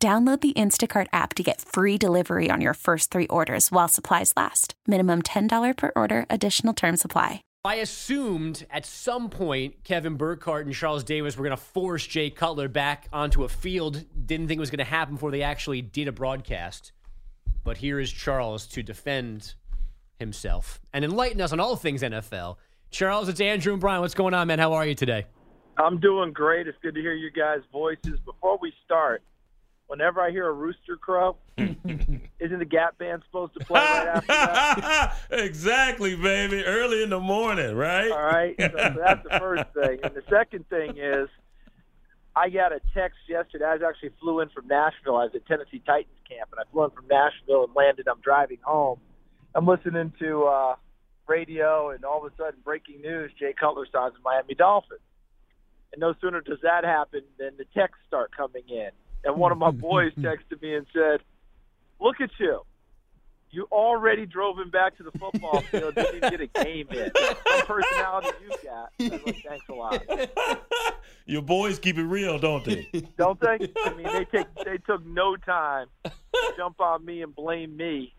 Download the Instacart app to get free delivery on your first three orders while supplies last. Minimum $10 per order, additional term supply. I assumed at some point Kevin Burkhardt and Charles Davis were going to force Jay Cutler back onto a field. Didn't think it was going to happen before they actually did a broadcast. But here is Charles to defend himself and enlighten us on all things NFL. Charles, it's Andrew and Brian. What's going on, man? How are you today? I'm doing great. It's good to hear you guys' voices. Before we start, whenever I hear a rooster crow, isn't the Gap Band supposed to play right after that? exactly, baby. Early in the morning, right? All right. So, so that's the first thing. And the second thing is, I got a text yesterday. I actually flew in from Nashville. I was at Tennessee Titans camp, and I flew in from Nashville and landed. I'm driving home. I'm listening to uh, radio, and all of a sudden, breaking news: Jay Cutler signs the Miami Dolphins. And no sooner does that happen than the texts start coming in. And one of my boys texted me and said, "Look at you." You already drove him back to the football field. Didn't even get a game in. What personality you got? I was like, Thanks a lot. Your boys keep it real, don't they? Don't they? I mean, they take they took no time to jump on me and blame me.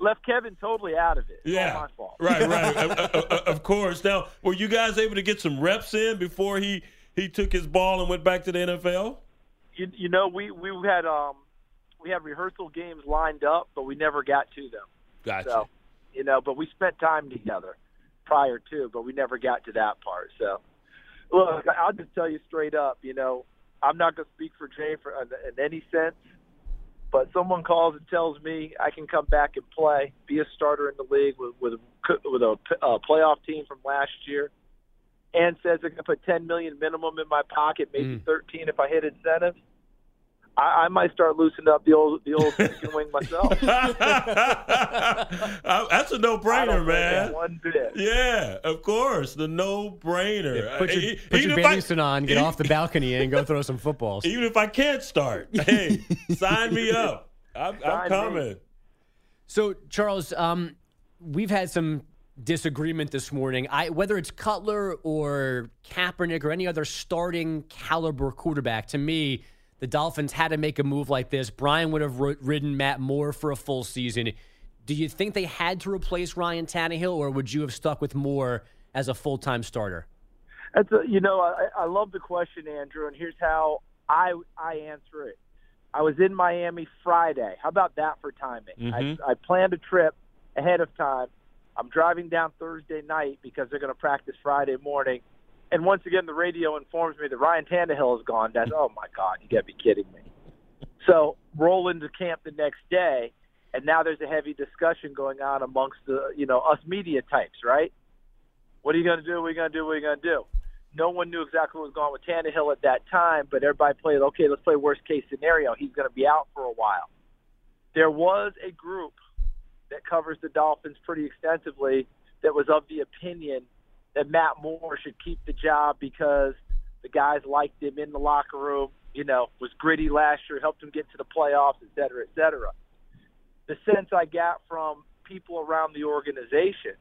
Left Kevin totally out of it. Yeah. Right, right. of, of- uh, uh, uh, of course. Now, were you guys able to get some reps in before he he took his ball and went back to the NFL? You, you know, we we had um we had rehearsal games lined up, but we never got to them. Gotcha. So, you know, but we spent time together prior to, but we never got to that part. So, look, I'll just tell you straight up, you know, I'm not going to speak for Jay for in, in any sense, but someone calls and tells me I can come back and play, be a starter in the league with with with a, a playoff team from last year, and says I can put 10 million minimum in my pocket, maybe 13 if I hit incentives. I, I might start loosening up the old the old chicken wing myself. Uh, That's a no-brainer, man. one bit. Yeah, of course, the no-brainer. Put your, Uh, put your even if bathing suit on, get off the balcony, and go throw some footballs. Even if I can't start, hey, sign me up. I'm, I'm Sign me. coming. So, Charles, um, we've had some disagreement this morning. I whether it's Cutler or Kaepernick or any other starting caliber quarterback. To me, the Dolphins had to make a move like this. Brian would have ridden Matt Moore for a full season. Do you think they had to replace Ryan Tannehill, or would you have stuck with Moore as a full time starter? That's a, you know, I, I love the question, Andrew, and here's how I I answer it. I was in Miami Friday. How about that for timing? I, mm-hmm. I planned a trip ahead of time. I'm driving down Thursday night because they're going to practice Friday morning. And once again, the radio informs me that Ryan Tannehill is gone. That's oh my God, you got to be kidding me. So roll into camp the next day, and now there's a heavy discussion going on amongst the you know us media types, right? What are you going to do? What are you going to do? What are you going to do? No one knew exactly what was going on with Tannehill at that time, but everybody played, okay, let's play worst case scenario. He's going to be out for a while. There was a group that covers the Dolphins pretty extensively that was of the opinion that Matt Moore should keep the job because the guys liked him in the locker room, you know, was gritty last year, helped him get to the playoffs, et cetera, et cetera. The sense I got from people around the organization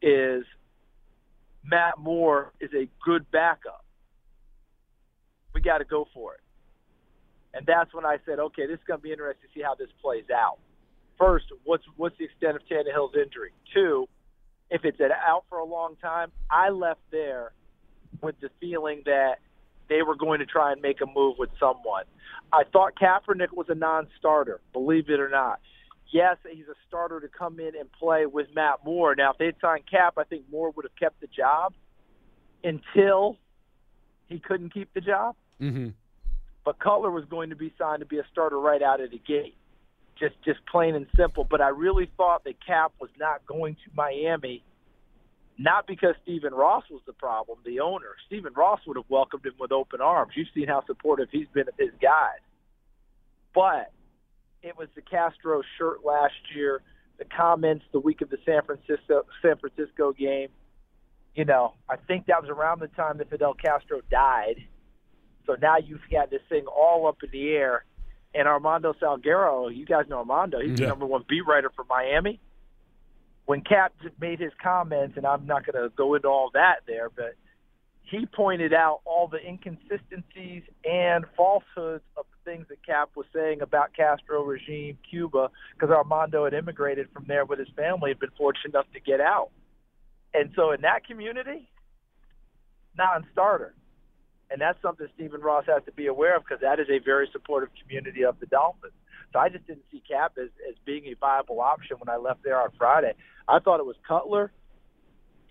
is Matt Moore is a good backup. We got to go for it. And that's when I said, okay, this is going to be interesting to see how this plays out. First, what's what's the extent of Tannehill's injury? Two, if it's out for a long time, I left there with the feeling that they were going to try and make a move with someone. I thought Kaepernick was a non-starter, believe it or not. Yes, he's a starter to come in and play with Matt Moore. Now, if they'd signed Cap, I think Moore would have kept the job until he couldn't keep the job. Mm-hmm. But Cutler was going to be signed to be a starter right out of the gate, just just plain and simple. But I really thought that Cap was not going to Miami, not because Stephen Ross was the problem, the owner. Stephen Ross would have welcomed him with open arms. You've seen how supportive he's been of his guys. But it was the Castro shirt last year, the comments the week of the San Francisco San Francisco game. You know, I think that was around the time that Fidel Castro died. So now you've got this thing all up in the air. And Armando Salguero, you guys know Armando, he's the number one beat writer for Miami. When Cap made his comments, and I'm not going to go into all that there, but he pointed out all the inconsistencies and falsehoods of the things that Cap was saying about Castro regime, Cuba, because Armando had immigrated from there with his family, had been fortunate enough to get out. And so in that community, non-starter. And that's something Stephen Ross has to be aware of because that is a very supportive community of the Dolphins. So I just didn't see Cap as, as being a viable option when I left there on Friday. I thought it was Cutler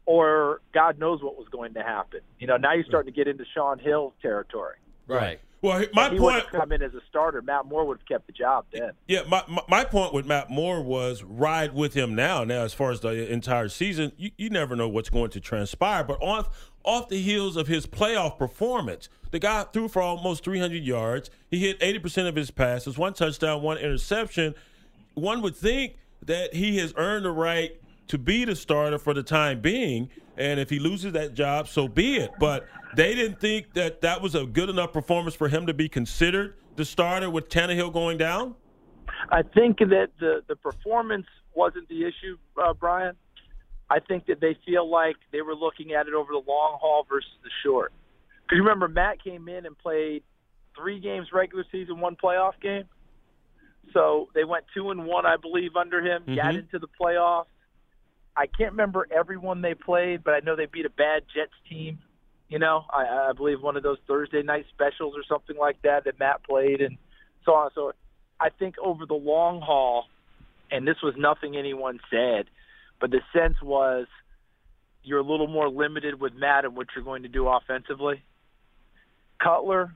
or God knows what was going to happen. You know, now you're starting to get into Shaun Hill territory. Right. Well, my he point. would have come in as a starter. Matt Moore would have kept the job then. Yeah, my, my my point with Matt Moore was ride with him now. Now, as far as the entire season, you, you never know what's going to transpire. But off off the heels of his playoff performance, the guy threw for almost 300 yards. He hit 80 percent of his passes, one touchdown, one interception. One would think that he has earned the right to be the starter for the time being. And if he loses that job, so be it. But they didn't think that that was a good enough performance for him to be considered the starter with Tannehill going down. I think that the the performance wasn't the issue, uh, Brian. I think that they feel like they were looking at it over the long haul versus the short. Because you remember Matt came in and played three games regular season, one playoff game. So they went two and one, I believe, under him. Got Mhm. into the playoffs. I can't remember everyone they played, but I know they beat a bad Jets team. You know, I, I believe one of those Thursday night specials or something like that that Matt played, and so on. So I think over the long haul, and this was nothing anyone said, but the sense was you're a little more limited with Matt and what you're going to do offensively. Cutler,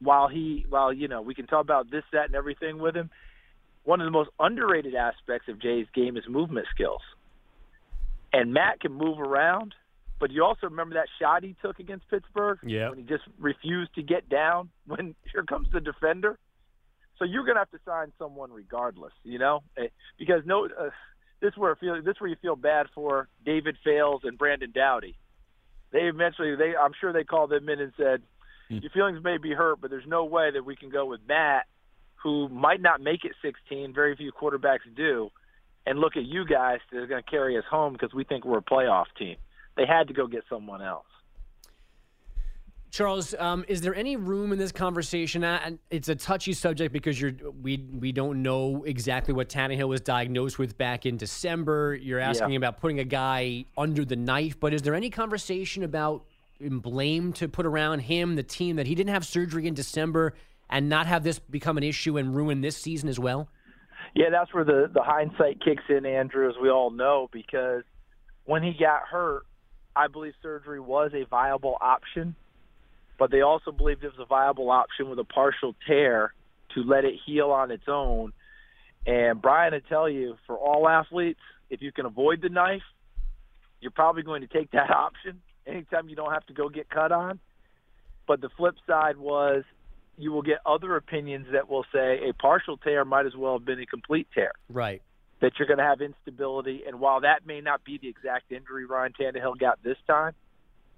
while he, while you know, we can talk about this, that, and everything with him. One of the most underrated aspects of Jay's game is movement skills, and Matt can move around. But you also remember that shot he took against Pittsburgh Yeah. when he just refused to get down. When here comes the defender, so you're going to have to sign someone regardless, you know, Eh, because no, uh, this where feel, this is where you feel bad for David Fales and Brandon Doughty. They eventually, they I'm sure they called them in and said, hmm. "Your feelings may be hurt, but there's no way that we can go with Matt, who might not make it 16. Very few quarterbacks do, and look at you guys that are going to carry us home because we think we're a playoff team." They had to go get someone else. Charles, um, is there any room in this conversation? And it's a touchy subject because you're we we don't know exactly what Tannehill was diagnosed with back in December. You're asking Yeah. about putting a guy under the knife, but is there any conversation about blame to put around him, the team, that he didn't have surgery in December and not have this become an issue and ruin this season as well? Yeah, that's where the the hindsight kicks in, Andrew, as we all know, because when he got hurt, I believe surgery was a viable option, but they also believed it was a viable option with a partial tear to let it heal on its own. And Brian, I tell you, for all athletes, if you can avoid the knife, you're probably going to take that option anytime you don't have to go get cut on. But the flip side was you will get other opinions that will say a partial tear might as well have been a complete tear. Right. That you're going to have instability, and while that may not be the exact injury Ryan Tannehill got this time,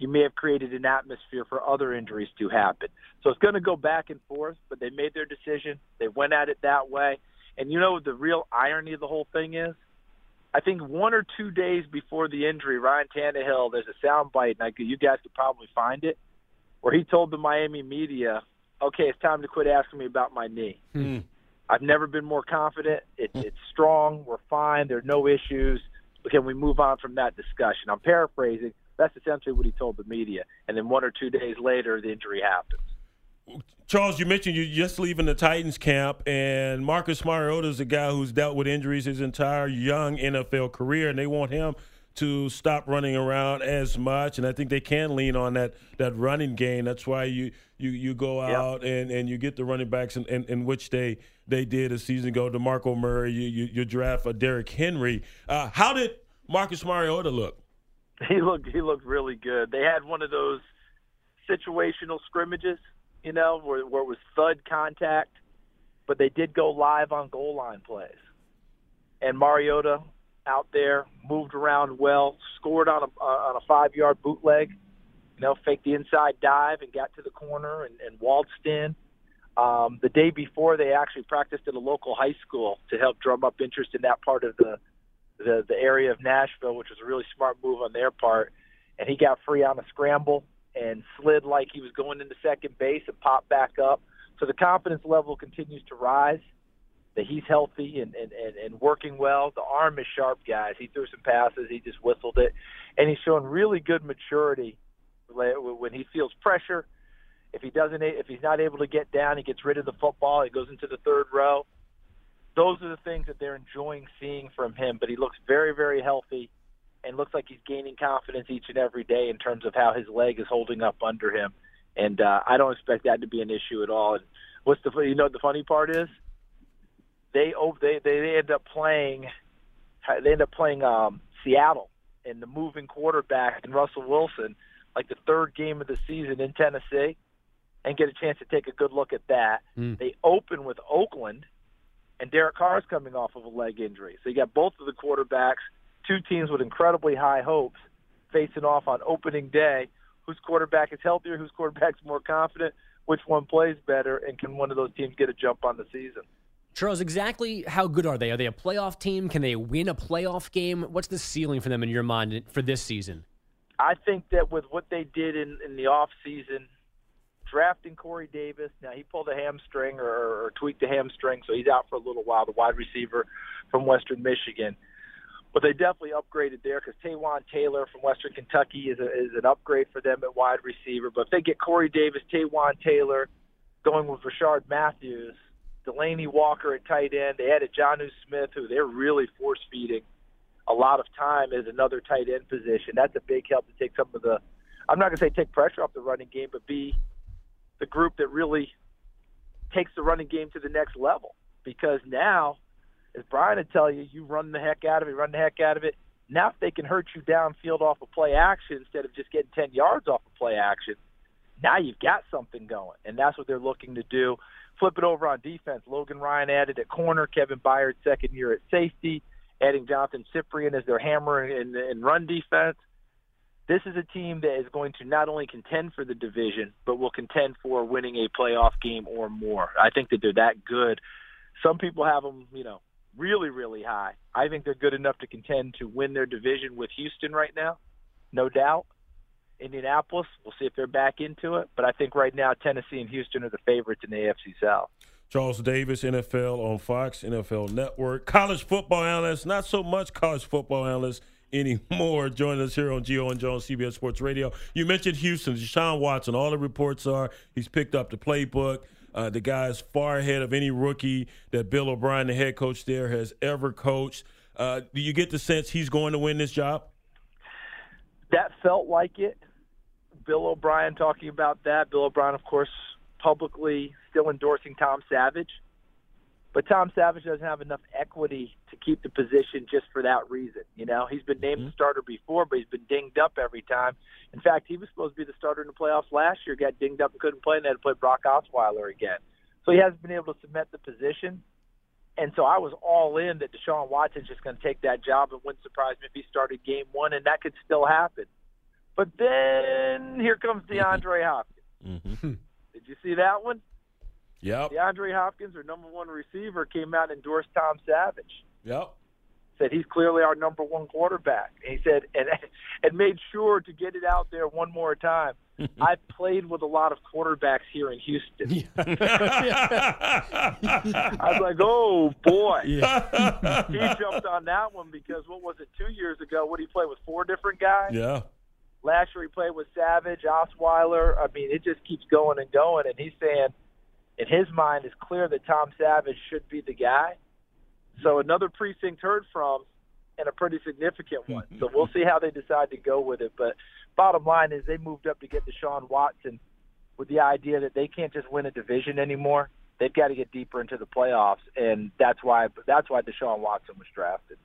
you may have created an atmosphere for other injuries to happen. So it's going to go back and forth, but they made their decision. They went at it that way. And you know what the real irony of the whole thing is? I think one or two days before the injury, Ryan Tannehill, there's a soundbite, and I, you guys could probably find it, where he told the Miami media, "Okay, it's time to quit asking me about my knee. Hmm. I've never been more confident. It, hmm. it's strong. We're fine. There are no issues. Can we move on from that discussion?" I'm paraphrasing. That's essentially what he told the media. And then one or two days later, the injury happens. Charles, you mentioned you're just leaving the Titans camp, and Marcus Mariota is a guy who's dealt with injuries his entire young NFL career, and they want him to stop running around as much. And I think they can lean on that that running game. That's why you you you go out and, and you get the running backs in, in, in which they they did a season ago. DeMarco Murray, you you, you draft a Derrick Henry. Uh, how did Marcus Mariota look? He looked he looked really good. They had one of those situational scrimmages, you know, where where it was thud contact, but they did go live on goal line plays. And Mariota out there moved around well, scored on a on a five yard bootleg. You know, faked the inside dive and got to the corner and, and waltzed in. Um, the day before, they actually practiced at a local high school to help drum up interest in that part of the the, the area of Nashville, which was a really smart move on their part. And he got free on a scramble and slid like he was going into second base and popped back up. So the confidence level continues to rise. That he's healthy and, and, and, and working well. The arm is sharp, guys. He threw some passes. He just whistled it, and he's showing really good maturity when he feels pressure. If he doesn't, if he's not able to get down, he gets rid of the football. He goes into the third row. Those are the things that they're enjoying seeing from him. But he looks very, very healthy, and looks like he's gaining confidence each and every day in terms of how his leg is holding up under him. And uh, I don't expect that to be an issue at all. And what's the you know the funny part is they oh they they, they end up playing they end up playing um, Seattle and the moving quarterback and Russell Wilson like the third game of the season in Tennessee and get a chance to take a good look at that. Mm. They open with Oakland and Derek Carr is coming off of a leg injury. So you got both of the quarterbacks, two teams with incredibly high hopes facing off on opening day. Whose quarterback is healthier? Whose quarterback's more confident? Which one plays better? And can one of those teams get a jump on the season? Charles, exactly how good are they? Are they a playoff team? Can they win a playoff game? What's the ceiling for them in your mind for this season? I think that with what they did in, in the off season, drafting Corey Davis. Now he pulled a hamstring or, or tweaked a hamstring, so he's out for a little while. The wide receiver from Western Michigan, but they definitely upgraded there because Taywan Taylor from Western Kentucky is, a, is an upgrade for them at wide receiver. But if they get Corey Davis, Taywan Taylor, going with Rishard Matthews, Delanie Walker at tight end. They added Jonnu Smith, who they're really force feeding a lot of time as another tight end position. That's a big help to take some of the. I'm not going to say take pressure off the running game, but be the group that really takes the running game to the next level. Because now, as Brian would tell you, you run the heck out of it, run the heck out of it. Now, if they can hurt you downfield off of play action instead of just getting 10 yards off of play action, now you've got something going. And that's what they're looking to do. Flip it over on defense. Logan Ryan added at corner. Kevin Byard, second year at safety. Adding Jonathan Cyprien as their hammer in, in run defense this is a team that is going to not only contend for the division, but will contend for winning a playoff game or more. I think that they're that good. Some people have them, you know, really, really high. I think they're good enough to contend to win their division with Houston right now, no doubt. Indianapolis, we'll see if they're back into it. But I think right now Tennessee and Houston are the favorites in the AFC South. Charles Davis, NFL on Fox, NFL Network, college football analyst, not so much college football analyst anymore. Joining us here on Gio and Jones, CBS Sports Radio. You mentioned Houston, Deshaun Watson. All the reports are he's picked up the playbook. Uh, the guy's far ahead of any rookie that Bill O'Brien, the head coach there, has ever coached. Uh, do you get the sense he's going to win this job? That felt like it. Bill O'Brien talking about that. Bill O'Brien, of course, publicly still endorsing Tom Savage. But Tom Savage doesn't have enough equity to keep the position just for that reason. You know, he's been named mm-hmm. the starter before, but he's been dinged up every time. In fact, he was supposed to be the starter in the playoffs last year, got dinged up and couldn't play, and had to play Brock Osweiler again. So he hasn't been able to cement the position. And so I was all in that Deshaun Watson's just going to take that job and wouldn't surprise me if he started game one, and that could still happen. But then here comes DeAndre Hopkins. Mm-hmm. Did you see that one? Yep. DeAndre Hopkins, our number one receiver, came out and endorsed Tom Savage. Yep. Said he's clearly our number one quarterback. And he said, and and made sure to get it out there one more time. I've played with a lot of quarterbacks here in Houston. I was like, oh boy. Yeah. he jumped on that one because what was it, two years ago? What did he play with four different guys? Yeah. Last year he played with Savage, Osweiler. I mean, it just keeps going and going. And he's saying – in his mind, it's clear that Tom Savage should be the guy. So another precinct heard from, and a pretty significant one. So we'll see how they decide to go with it. But bottom line is they moved up to get Deshaun Watson with the idea that they can't just win a division anymore. They've got to get deeper into the playoffs, and that's why that's why Deshaun Watson was drafted.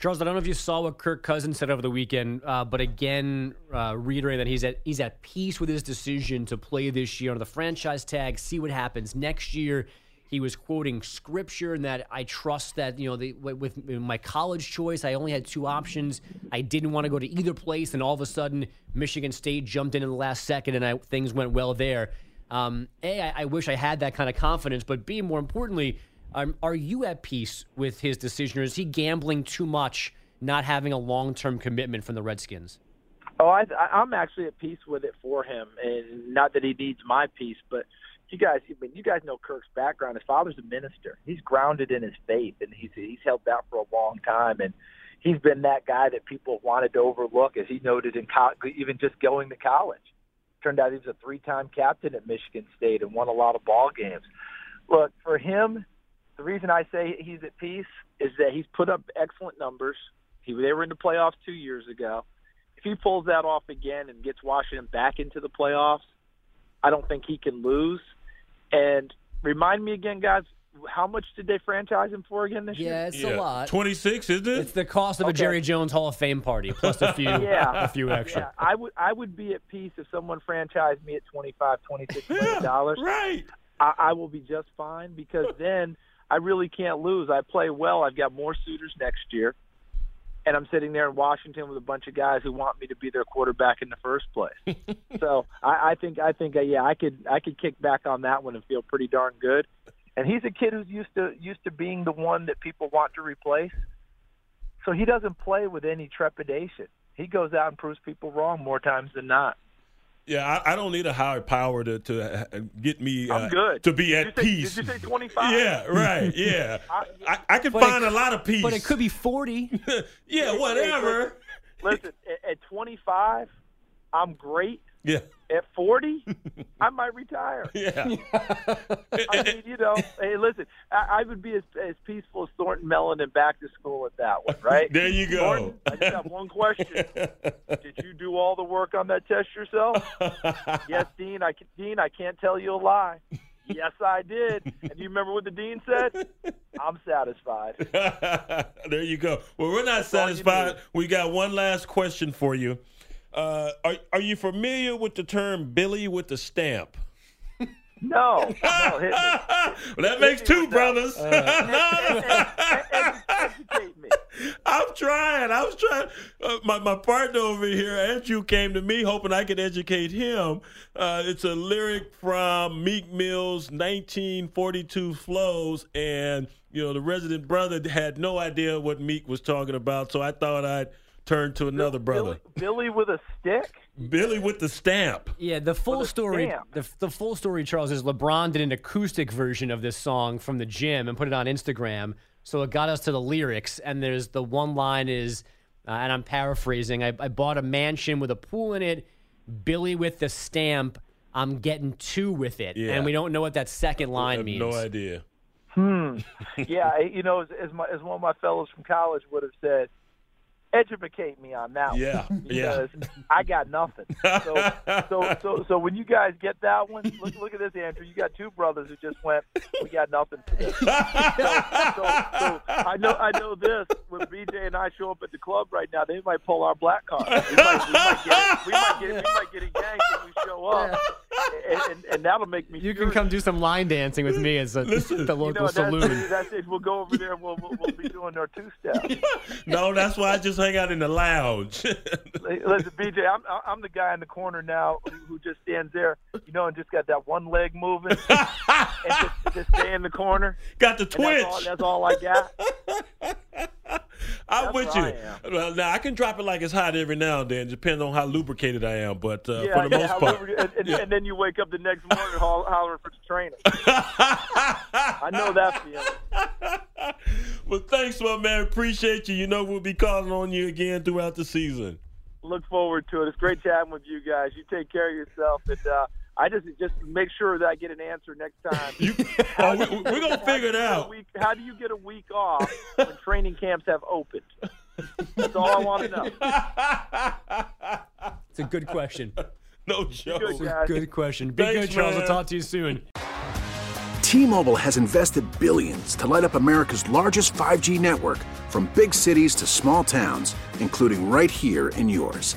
Charles, I don't know if you saw what Kirk Cousins said over the weekend, uh, but again, uh, reiterating that he's at he's at peace with his decision to play this year on the franchise tag. See what happens next year. he was quoting scripture and that I trust that, you know, the, with my college choice, I only had two options. I didn't want to go to either place. And all of a sudden, Michigan State jumped in in the last second and I, things went well there. Um, a, I, I wish I had that kind of confidence, but B, more importantly, um, are you at peace with his decision or is he gambling too much, not having a long term commitment from the Redskins? Oh, I, I'm actually at peace with it for him, and not that he needs my peace, but you guys, I mean, you guys know Kirk's background. His father's a minister. He's grounded in his faith, and he's he's held that for a long time. And he's been that guy that people wanted to overlook, as he noted in co- even just going to college. Turned out he was a three-time captain at Michigan State and won a lot of ball games. Look, for him, the reason I say he's at peace is that he's put up excellent numbers. He they were in the playoffs two years ago. If he pulls that off again and gets Washington back into the playoffs, I don't think he can lose. And remind me again, guys, how much did they franchise him for again this yeah, year? Yeah, it's a lot. Twenty six, isn't it? It's the cost of okay. a Jerry Jones Hall of Fame party plus a few, yeah. a few extra. Yeah, I would, I would be at peace if someone franchised me at twenty five, twenty six million dollars. right. I, I will be just fine because then I really can't lose. I play well. I've got more suitors next year and I'm sitting there in Washington with a bunch of guys who want me to be their quarterback in the first place. so I, I think I think uh, yeah I could I could kick back on that one and feel pretty darn good. And he's a kid who's used to used to being the one that people want to replace. So he doesn't play with any trepidation. He goes out and proves people wrong more times than not. Yeah, I, I, don't need a higher power to to uh, get me uh, I'm good. to be at say, peace. Did you say 25? Yeah, right. Yeah, I, I, I can find it- a lot of peace. But it could be 40. yeah, whatever. Listen, at, at 25, I'm great. Yeah, At 40, I might retire. yeah. I mean, you know, hey, listen, I, I would be as, as peaceful as Thornton Mellon and back to school with that one, right? There you go. Thornton, I just have one question. Did you do all the work on that test yourself? yes, Dean. I can, Dean, I can't tell you a lie. Yes, I did. And you remember what the dean said? I'm satisfied. there you go. Well, we're not all you satisfied. We got one last question for you. Uh, are are you familiar with the term "Billy with the stamp"? No, no, hit me. well, that makes me two brothers. I'm trying. I was trying. Uh, my my partner over here, Andrew, came to me hoping I could educate him. Uh, it's a lyric from Meek Mill's 1942 flows, and you know the resident brother had no idea what Meek was talking about, so I thought I'd turn to another brother, Billy, Billy with a stick? Billy with the stamp. Yeah, the full With story. The, the full story, Charles, is LeBron did an acoustic version of this song from the gym and put it on Instagram. So it got us to the lyrics, and there's the one line is, uh, and I'm paraphrasing. I, I bought a mansion with a pool in it. Billy with the stamp. I'm getting two with it, Yeah. and we don't know what that second I line have means. no idea. Hmm. yeah, you know, as, as, my, as one of my fellows from college would have said, educate me on that Yeah, one yeah. because I got nothing. So, so, so, so when you guys get that one, look, look at this, Andrew. You got two brothers who just went, we got nothing for this. So, so, so I know, I know this. When BJ and I show up at the club right now, they might pull our black card. We might, we might get, it, we might get, we might get a yank when we show up, and, and, and that'll make me. You can come do some line dancing with me as a, the You local know, that's, saloon. that's it. We'll go over there. We'll, we'll, we'll be doing our two step. no, that's why I just hang out in the lounge. Listen, BJ, I'm I'm the guy in the corner now who, just stands there, you know, and just got that one leg moving, and just, just stay in the corner. Got the twitch. That's all, that's all I got. I'm That's with you. Well, now I can drop it like it's hot every now and then, depending on how lubricated I am. But uh, Yeah, for the yeah, most part, and, and, and then you wake up the next morning holl- hollering for the trainer. I know that feeling. well, thanks, my man. Appreciate you. You know we'll be calling on you again throughout the season. Look forward to it. It's great chatting with you guys. You take care of yourself, and uh, I just just make sure that I get an answer next time. You, oh, we, we're gonna How figure do it you get a out. week- how do you get a week off when training camps have opened? That's all I want to know. It's a good question. No joke. Good guys. Good question. Be Thanks, good, Charles. man. I'll talk to you soon. T-Mobile has invested billions to light up America's largest 5G network from big cities to small towns, including right here in yours.